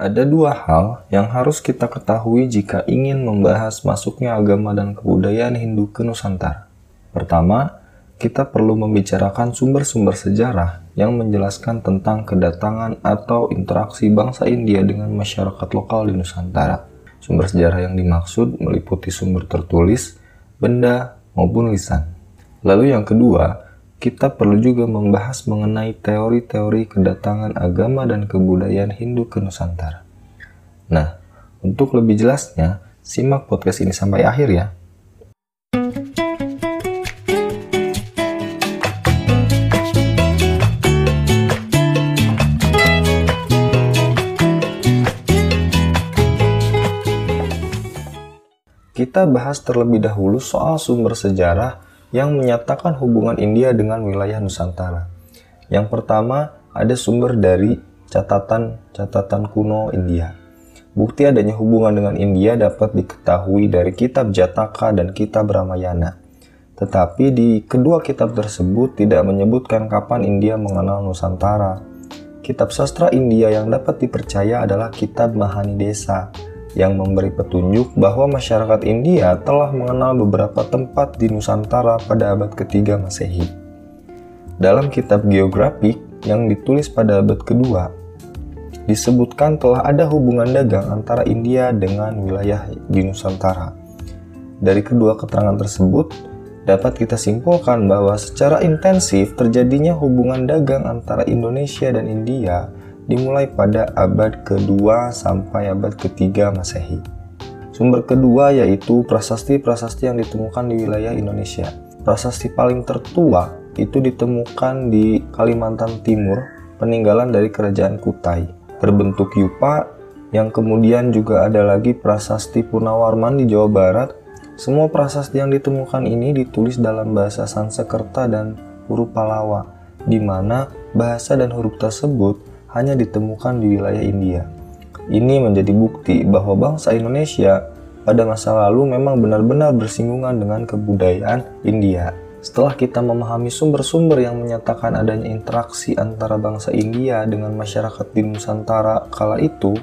Ada dua hal yang harus kita ketahui jika ingin membahas masuknya agama dan kebudayaan Hindu ke Nusantara. Pertama, kita perlu membicarakan sumber-sumber sejarah yang menjelaskan tentang kedatangan atau interaksi bangsa India dengan masyarakat lokal di Nusantara. Sumber sejarah yang dimaksud meliputi sumber tertulis, benda, maupun lisan. Lalu yang kedua, kita perlu juga membahas mengenai teori-teori kedatangan agama dan kebudayaan Hindu ke Nusantara. Nah, untuk lebih jelasnya, simak podcast ini sampai akhir ya. Kita bahas terlebih dahulu soal sumber sejarah yang menyatakan hubungan India dengan wilayah Nusantara. Yang pertama, ada sumber dari catatan-catatan kuno India. Bukti adanya hubungan dengan India dapat diketahui dari kitab Jataka dan kitab Ramayana. Tetapi di kedua kitab tersebut tidak menyebutkan kapan India mengenal Nusantara. Kitab sastra India yang dapat dipercaya adalah kitab Mahani Desa yang memberi petunjuk bahwa masyarakat India telah mengenal beberapa tempat di Nusantara pada abad ketiga Masehi. Dalam kitab geografik yang ditulis pada abad kedua, disebutkan telah ada hubungan dagang antara India dengan wilayah di Nusantara. Dari kedua keterangan tersebut, dapat kita simpulkan bahwa secara intensif terjadinya hubungan dagang antara Indonesia dan India dimulai pada abad kedua sampai abad ketiga Masehi. Sumber kedua yaitu prasasti-prasasti yang ditemukan di wilayah Indonesia. Prasasti paling tertua itu ditemukan di Kalimantan Timur, peninggalan dari kerajaan Kutai, berbentuk yupa yang kemudian juga ada lagi prasasti Purnawarman di Jawa Barat. Semua prasasti yang ditemukan ini ditulis dalam bahasa Sanskerta dan huruf Palawa, di mana bahasa dan huruf tersebut hanya ditemukan di wilayah India. Ini menjadi bukti bahwa bangsa Indonesia pada masa lalu memang benar-benar bersinggungan dengan kebudayaan India. Setelah kita memahami sumber-sumber yang menyatakan adanya interaksi antara bangsa India dengan masyarakat di Nusantara kala itu,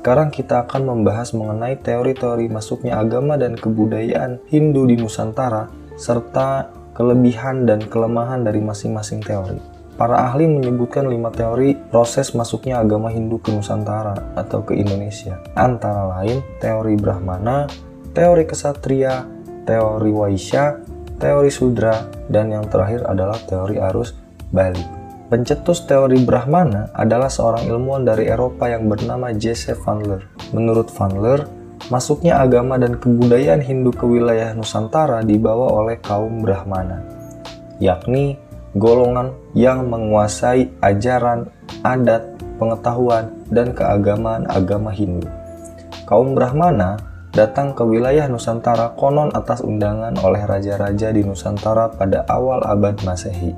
sekarang kita akan membahas mengenai teori-teori masuknya agama dan kebudayaan Hindu di Nusantara, serta kelebihan dan kelemahan dari masing-masing teori. Para ahli menyebutkan lima teori proses masuknya agama Hindu ke Nusantara atau ke Indonesia, antara lain teori Brahmana, teori Kesatria, teori Waisya, teori Sudra, dan yang terakhir adalah teori arus balik. Pencetus teori Brahmana adalah seorang ilmuwan dari Eropa yang bernama Joseph Van Leer. Menurut Van Leer, masuknya agama dan kebudayaan Hindu ke wilayah Nusantara dibawa oleh kaum Brahmana, yakni golongan yang menguasai ajaran, adat, pengetahuan, dan keagamaan agama Hindu. Kaum Brahmana datang ke wilayah Nusantara konon atas undangan oleh raja-raja di Nusantara pada awal abad Masehi,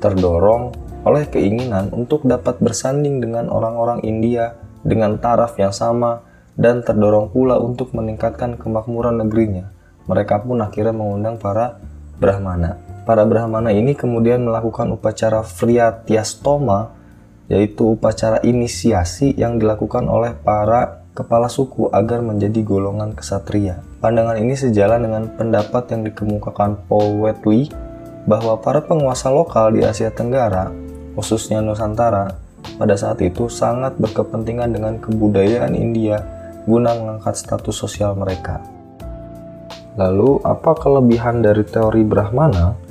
terdorong oleh keinginan untuk dapat bersanding dengan orang-orang India dengan taraf yang sama dan terdorong pula untuk meningkatkan kemakmuran negerinya. Mereka pun akhirnya mengundang para Brahmana. Para Brahmana ini kemudian melakukan upacara Friatyastoma, yaitu upacara inisiasi yang dilakukan oleh para kepala suku agar menjadi golongan kesatria. Pandangan ini sejalan dengan pendapat yang dikemukakan Paul Wheatley bahwa para penguasa lokal di Asia Tenggara, khususnya Nusantara, pada saat itu sangat berkepentingan dengan kebudayaan India guna mengangkat status sosial mereka. Lalu, apa kelebihan dari teori Brahmana?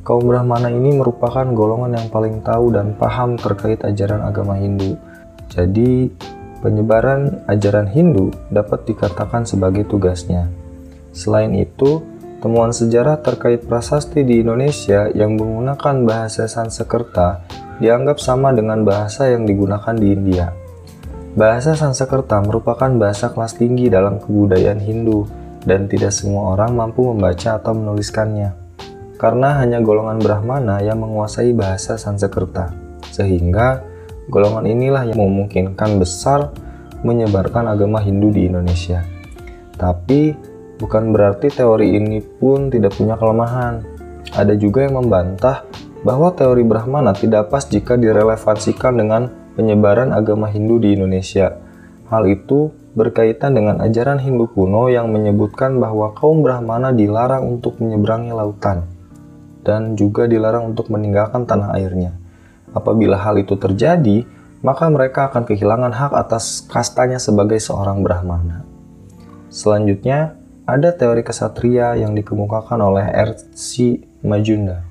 Kaum Brahmana ini merupakan golongan yang paling tahu dan paham terkait ajaran agama Hindu. Jadi, penyebaran ajaran Hindu dapat dikatakan sebagai tugasnya. Selain itu, temuan sejarah terkait prasasti di Indonesia yang menggunakan bahasa Sanskerta dianggap sama dengan bahasa yang digunakan di India. Bahasa Sanskerta merupakan bahasa kelas tinggi dalam kebudayaan Hindu dan tidak semua orang mampu membaca atau menuliskannya karena hanya golongan Brahmana yang menguasai bahasa Sanskerta, sehingga golongan inilah yang memungkinkan besar menyebarkan agama Hindu di Indonesia. Tapi bukan berarti teori ini pun tidak punya kelemahan. Ada juga yang membantah bahwa teori Brahmana tidak pas jika direlevansikan dengan penyebaran agama Hindu di Indonesia. Hal itu berkaitan dengan ajaran Hindu kuno yang menyebutkan bahwa kaum Brahmana dilarang untuk menyeberangi lautan dan juga dilarang untuk meninggalkan tanah airnya. Apabila hal itu terjadi, maka mereka akan kehilangan hak atas kastanya sebagai seorang Brahmana. Selanjutnya, ada teori kesatria yang dikemukakan oleh R.C. Majunda.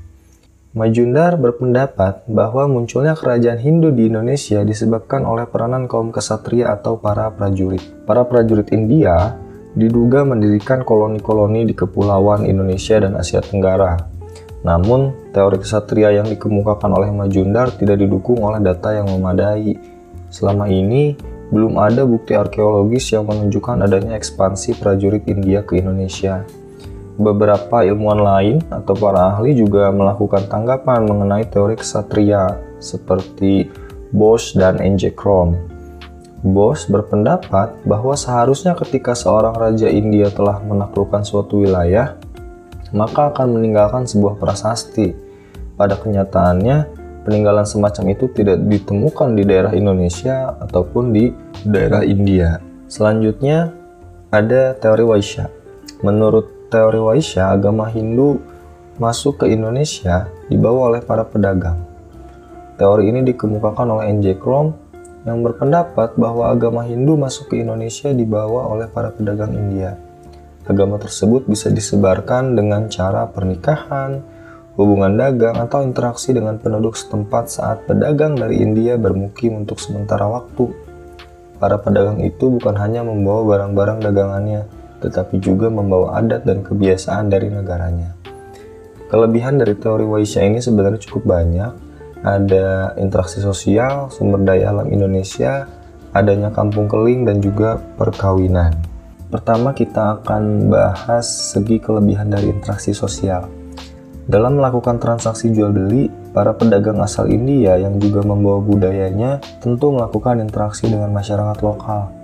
Majundar berpendapat bahwa munculnya kerajaan Hindu di Indonesia disebabkan oleh peranan kaum kesatria atau para prajurit. Para prajurit India diduga mendirikan koloni-koloni di kepulauan Indonesia dan Asia Tenggara. Namun, teori kesatria yang dikemukakan oleh Majundar tidak didukung oleh data yang memadai. Selama ini, belum ada bukti arkeologis yang menunjukkan adanya ekspansi prajurit India ke Indonesia. Beberapa ilmuwan lain atau para ahli juga melakukan tanggapan mengenai teori kesatria seperti Bosch dan N.J. Krom. Bosch berpendapat bahwa seharusnya ketika seorang raja India telah menaklukkan suatu wilayah, maka akan meninggalkan sebuah prasasti. Pada kenyataannya, peninggalan semacam itu tidak ditemukan di daerah Indonesia ataupun di daerah India. Selanjutnya, ada teori Waisya. Menurut teori Waisya, agama Hindu masuk ke Indonesia dibawa oleh para pedagang. Teori ini dikemukakan oleh N.J. Krom yang berpendapat bahwa agama Hindu masuk ke Indonesia dibawa oleh para pedagang India. Agama tersebut bisa disebarkan dengan cara pernikahan, hubungan dagang, atau interaksi dengan penduduk setempat saat pedagang dari India bermukim untuk sementara waktu. Para pedagang itu bukan hanya membawa barang-barang dagangannya, tetapi juga membawa adat dan kebiasaan dari negaranya. Kelebihan dari teori Waisya ini sebenarnya cukup banyak. Ada interaksi sosial, sumber daya alam Indonesia, adanya kampung keling, dan juga perkawinan. Pertama kita akan bahas segi kelebihan dari interaksi sosial. Dalam melakukan transaksi jual beli, para pedagang asal India yang juga membawa budayanya tentu melakukan interaksi dengan masyarakat lokal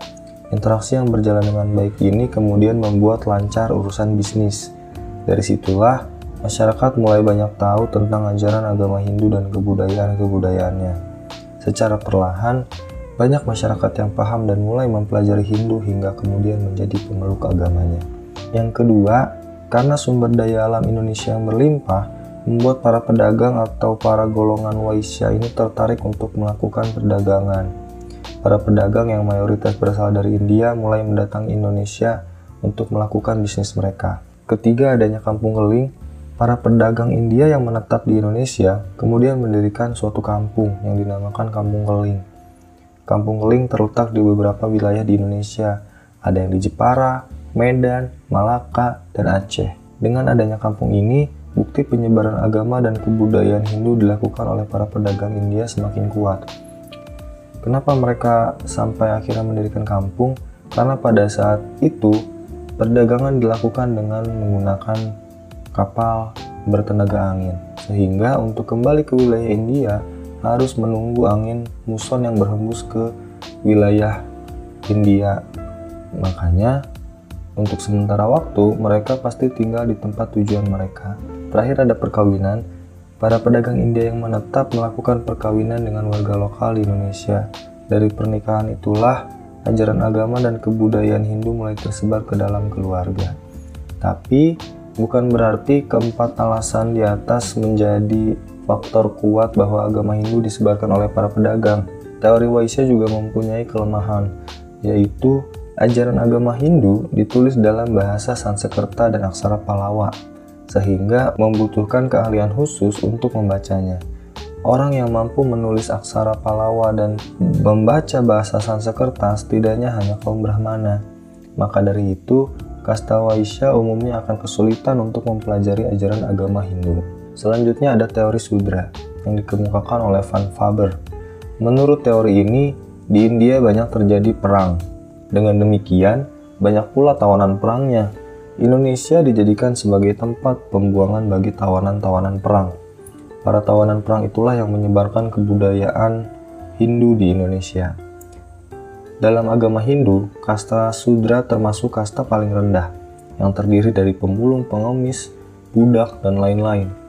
Interaksi yang berjalan dengan baik ini kemudian membuat lancar urusan bisnis. Dari situlah, masyarakat mulai banyak tahu tentang ajaran agama Hindu dan kebudayaan-kebudayaannya. Secara perlahan, banyak masyarakat yang paham dan mulai mempelajari Hindu hingga kemudian menjadi pemeluk agamanya. Yang kedua, karena sumber daya alam Indonesia yang berlimpah, membuat para pedagang atau para golongan Waisya ini tertarik untuk melakukan perdagangan. Para pedagang yang mayoritas berasal dari India mulai mendatangi Indonesia untuk melakukan bisnis mereka. Ketiga, adanya kampung keling. Para pedagang India yang menetap di Indonesia kemudian mendirikan suatu kampung yang dinamakan Kampung Keling. Kampung Keling terletak di beberapa wilayah di Indonesia. Ada yang di Jepara, Medan, Malaka, dan Aceh. Dengan adanya kampung ini, bukti penyebaran agama dan kebudayaan Hindu dilakukan oleh para pedagang India semakin kuat. Kenapa mereka sampai akhirnya mendirikan kampung? Karena pada saat itu perdagangan dilakukan dengan menggunakan kapal bertenaga angin. Sehingga untuk kembali ke wilayah India harus menunggu angin muson yang berhembus ke wilayah India. Makanya untuk sementara waktu mereka pasti tinggal di tempat tujuan mereka. Terakhir ada perkawinan Para pedagang India yang menetap melakukan perkawinan dengan warga lokal di Indonesia. Dari pernikahan itulah ajaran agama dan kebudayaan Hindu mulai tersebar ke dalam keluarga. Tapi bukan berarti keempat alasan di atas menjadi faktor kuat bahwa agama Hindu disebarkan oleh para pedagang. Teori Waisya juga mempunyai kelemahan, yaitu ajaran agama Hindu ditulis dalam bahasa Sanskerta dan aksara Palawa sehingga membutuhkan keahlian khusus untuk membacanya. Orang yang mampu menulis aksara Palawa dan membaca bahasa Sanskerta setidaknya hanya kaum Brahmana. Maka dari itu, kasta Waisya umumnya akan kesulitan untuk mempelajari ajaran agama Hindu. Selanjutnya ada teori Sudra yang dikemukakan oleh Van Faber. Menurut teori ini, di India banyak terjadi perang. Dengan demikian, banyak pula tawanan perangnya Indonesia dijadikan sebagai tempat pembuangan bagi tawanan-tawanan perang. Para tawanan perang itulah yang menyebarkan kebudayaan Hindu di Indonesia. Dalam agama Hindu, kasta Sudra termasuk kasta paling rendah, yang terdiri dari pemulung, pengemis, budak, dan lain-lain.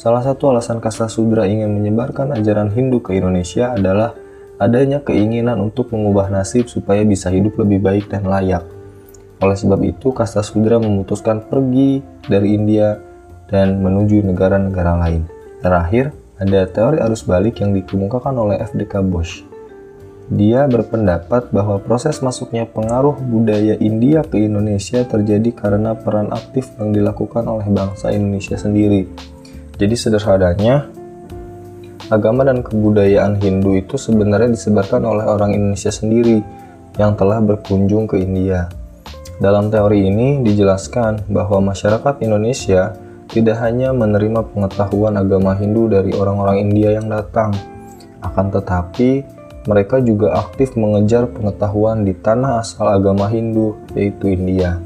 Salah satu alasan kasta Sudra ingin menyebarkan ajaran Hindu ke Indonesia adalah adanya keinginan untuk mengubah nasib supaya bisa hidup lebih baik dan layak. Oleh sebab itu, kasta Sudra memutuskan pergi dari India dan menuju negara-negara lain. Terakhir, ada teori arus balik yang dikemukakan oleh FDK Bosch. Dia berpendapat bahwa proses masuknya pengaruh budaya India ke Indonesia terjadi karena peran aktif yang dilakukan oleh bangsa Indonesia sendiri. Jadi sederhananya, agama dan kebudayaan Hindu itu sebenarnya disebarkan oleh orang Indonesia sendiri yang telah berkunjung ke India. Dalam teori ini dijelaskan bahwa masyarakat Indonesia tidak hanya menerima pengetahuan agama Hindu dari orang-orang India yang datang, akan tetapi mereka juga aktif mengejar pengetahuan di tanah asal agama Hindu, yaitu India.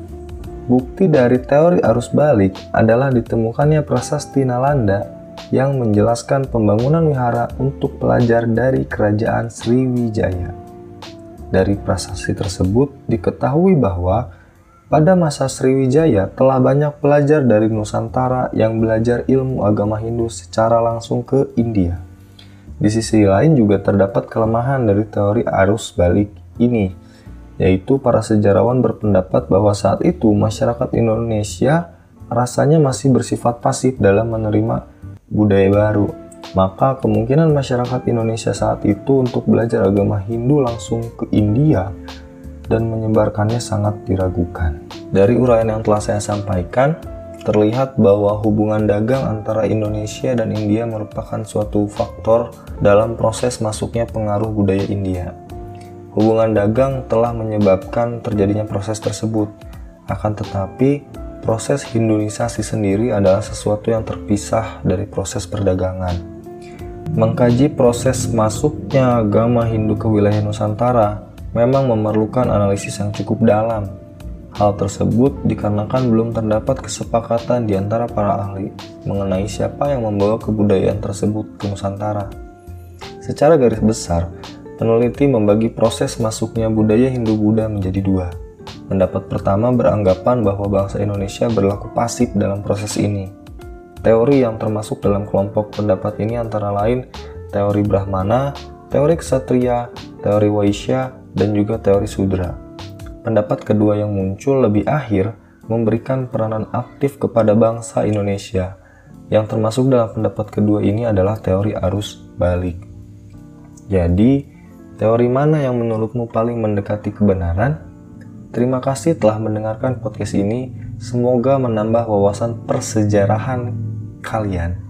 Bukti dari teori arus balik adalah ditemukannya prasasti Nalanda yang menjelaskan pembangunan wihara untuk pelajar dari kerajaan Sriwijaya. Dari prasasti tersebut diketahui bahwa pada masa Sriwijaya telah banyak pelajar dari Nusantara yang belajar ilmu agama Hindu secara langsung ke India. Di sisi lain juga terdapat kelemahan dari teori arus balik ini, yaitu para sejarawan berpendapat bahwa saat itu masyarakat Indonesia rasanya masih bersifat pasif dalam menerima budaya baru. Maka kemungkinan masyarakat Indonesia saat itu untuk belajar agama Hindu langsung ke India dan menyebarkannya sangat diragukan. Dari uraian yang telah saya sampaikan, terlihat bahwa hubungan dagang antara Indonesia dan India merupakan suatu faktor dalam proses masuknya pengaruh budaya India. Hubungan dagang telah menyebabkan terjadinya proses tersebut, akan tetapi proses Hinduisasi sendiri adalah sesuatu yang terpisah dari proses perdagangan. Mengkaji proses masuknya agama Hindu ke wilayah Nusantara memang memerlukan analisis yang cukup dalam Hal tersebut dikarenakan belum terdapat kesepakatan di antara para ahli mengenai siapa yang membawa kebudayaan tersebut ke Nusantara. Secara garis besar, peneliti membagi proses masuknya budaya Hindu-Buddha menjadi dua. Pendapat pertama beranggapan bahwa bangsa Indonesia berlaku pasif dalam proses ini. Teori yang termasuk dalam kelompok pendapat ini antara lain teori Brahmana, teori Ksatria, teori Waisya, dan juga teori Sudra. Pendapat kedua yang muncul lebih akhir memberikan peranan aktif kepada bangsa Indonesia. Yang termasuk dalam pendapat kedua ini adalah teori arus balik. Jadi, teori mana yang menurutmu paling mendekati kebenaran? Terima kasih telah mendengarkan podcast ini. Semoga menambah wawasan persejarahan kalian.